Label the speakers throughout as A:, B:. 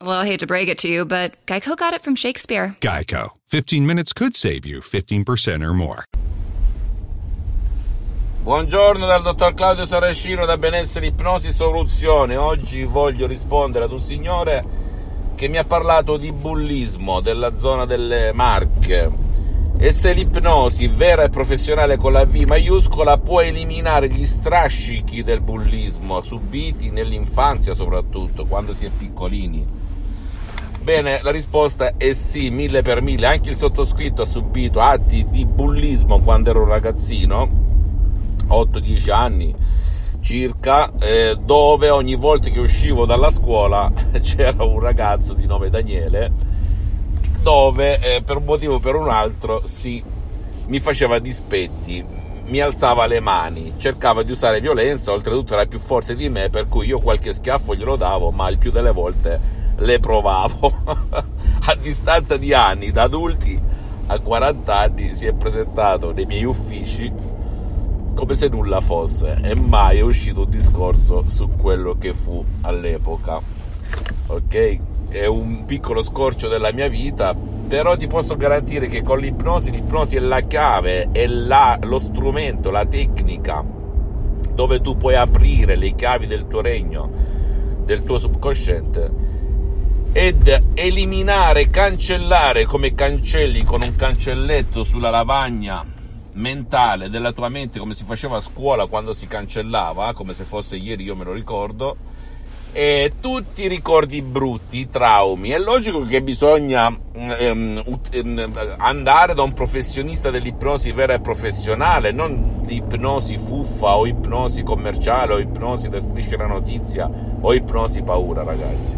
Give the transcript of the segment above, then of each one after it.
A: Well, I hate to break it to you, but Geico got it from Shakespeare.
B: Geico. 15 minutes could save you 15% or more.
C: Buongiorno dal dottor Claudio Saracino da Benessere Ipnosi Soluzione. Oggi voglio rispondere ad un signore che mi ha parlato di bullismo della zona delle Marche e se l'ipnosi vera e professionale con la V maiuscola può eliminare gli strascichi del bullismo subiti nell'infanzia soprattutto, quando si è piccolini. Bene, la risposta è sì, mille per mille. Anche il sottoscritto ha subito atti di bullismo quando ero un ragazzino, 8-10 anni circa, eh, dove ogni volta che uscivo dalla scuola c'era un ragazzo di nome Daniele, dove eh, per un motivo o per un altro si mi faceva dispetti, mi alzava le mani, cercava di usare violenza, oltretutto era più forte di me, per cui io qualche schiaffo glielo davo, ma il più delle volte le provavo. a distanza di anni, da adulti a 40 anni, si è presentato nei miei uffici come se nulla fosse e mai è uscito un discorso su quello che fu all'epoca. Ok? È un piccolo scorcio della mia vita, però ti posso garantire che con l'ipnosi, l'ipnosi è la chiave, è la, lo strumento, la tecnica dove tu puoi aprire le chiavi del tuo regno, del tuo subconsciente ed eliminare, cancellare come cancelli con un cancelletto sulla lavagna mentale della tua mente come si faceva a scuola quando si cancellava, come se fosse ieri io me lo ricordo, e tutti i ricordi brutti, i traumi. È logico che bisogna ehm, andare da un professionista dell'ipnosi vera e professionale, non di ipnosi fuffa o ipnosi commerciale o ipnosi da strisce la notizia o ipnosi paura, ragazzi.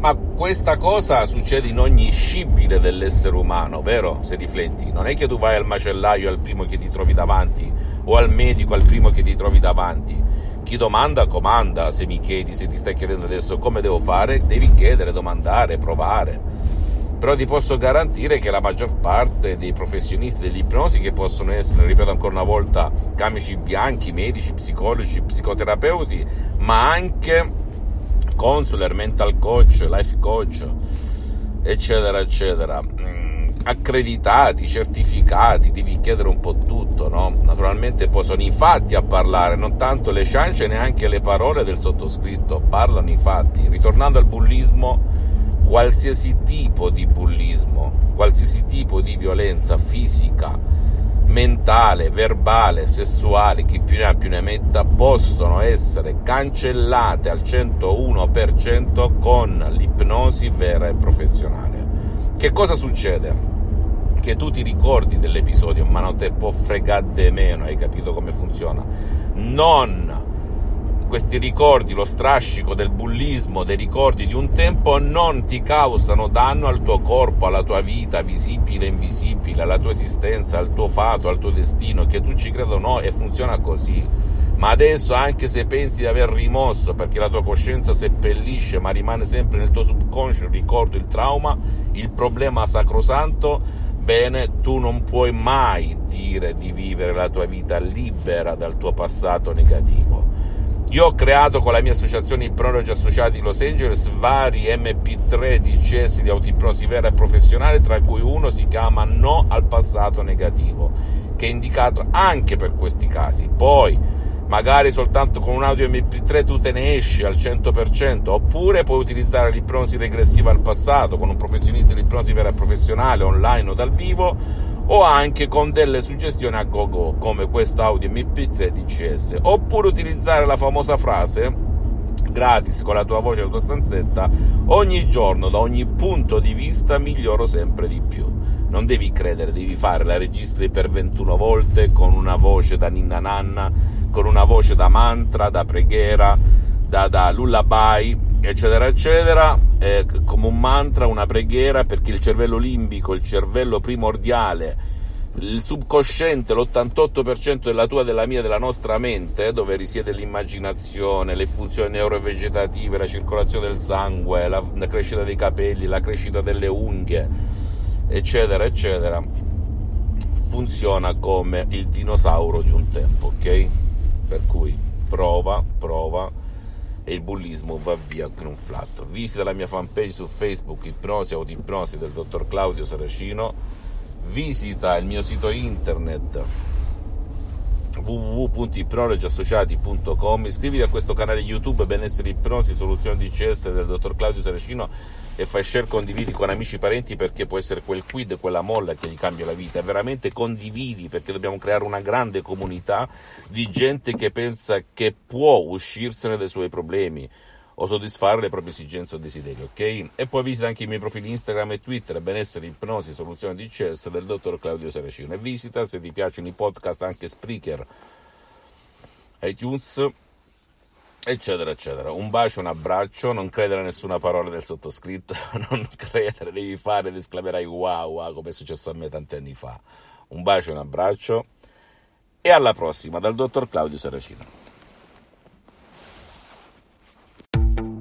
C: Ma questa cosa succede in ogni scibile dell'essere umano, vero? Se rifletti, non è che tu vai al macellaio al primo che ti trovi davanti o al medico al primo che ti trovi davanti. Chi domanda comanda, se mi chiedi, se ti stai chiedendo adesso come devo fare, devi chiedere, domandare, provare. Però ti posso garantire che la maggior parte dei professionisti dell'ipnosi, che possono essere, ripeto ancora una volta, camici bianchi, medici, psicologi, psicoterapeuti, ma anche consular, mental coach, life coach, eccetera, eccetera. Accreditati, certificati, devi chiedere un po' tutto, no? Naturalmente poi sono i fatti a parlare, non tanto le ciance, neanche le parole del sottoscritto, parlano i fatti. Ritornando al bullismo, qualsiasi tipo di bullismo, qualsiasi tipo di violenza fisica, mentale, verbale, sessuale, chi più ne ha più ne metta, possono essere cancellate al 101% con l'ipnosi vera e professionale. Che cosa succede? Che tu ti ricordi dell'episodio, ma non te può fregare meno, hai capito come funziona? Non questi ricordi, lo strascico del bullismo, dei ricordi di un tempo, non ti causano danno al tuo corpo, alla tua vita, visibile e invisibile, alla tua esistenza, al tuo fato, al tuo destino, che tu ci creda o no, e funziona così. Ma adesso, anche se pensi di aver rimosso, perché la tua coscienza seppellisce, ma rimane sempre nel tuo subconscio il ricordo, il trauma, il problema sacrosanto, bene, tu non puoi mai dire di vivere la tua vita libera dal tuo passato negativo io ho creato con la mia associazione Ipnologi Associati Los Angeles vari MP3 DCS di autoipnosi vera e professionale, tra cui uno si chiama No al passato negativo, che è indicato anche per questi casi. Poi, magari soltanto con un audio MP3 tu te ne esci al 100%, oppure puoi utilizzare l'ipnosi regressiva al passato con un professionista di ipnosi vera professionale online o dal vivo o anche con delle suggestioni a go-go come questo audio MP3 DCS oppure utilizzare la famosa frase gratis con la tua voce e la tua stanzetta ogni giorno da ogni punto di vista miglioro sempre di più. Non devi credere devi fare la registri per 21 volte con una voce da ninna nanna con una voce da mantra da preghiera da, da lullaby eccetera eccetera eh, come un mantra, una preghiera perché il cervello limbico, il cervello primordiale il subconsciente, l'88% della tua, della mia, della nostra mente, dove risiede l'immaginazione, le funzioni neurovegetative, la circolazione del sangue, la, la crescita dei capelli, la crescita delle unghie, eccetera, eccetera, funziona come il dinosauro di un tempo, ok? Prova, prova e il bullismo va via in un flatto. Visita la mia fanpage su Facebook, Ipnosi Autipnosi del dottor Claudio Saracino visita il mio sito internet www.ipnologiassociati.com iscriviti a questo canale youtube benessere ipnosi soluzione DCS del dottor Claudio Saracino e fai share condividi con amici e parenti perché può essere quel quid quella molla che gli cambia la vita. Veramente condividi perché dobbiamo creare una grande comunità di gente che pensa che può uscirsene dai suoi problemi o soddisfare le proprie esigenze o desideri, ok? E poi visita anche i miei profili Instagram e Twitter, benessere, ipnosi, soluzione di CS del dottor Claudio Saracino. E visita, se ti piacciono i podcast, anche Spreaker, iTunes, eccetera, eccetera. Un bacio, un abbraccio, non credere a nessuna parola del sottoscritto, non credere, devi fare ed esclamerai wow, wow, come è successo a me tanti anni fa. Un bacio, un abbraccio e alla prossima dal dottor Claudio Saracino.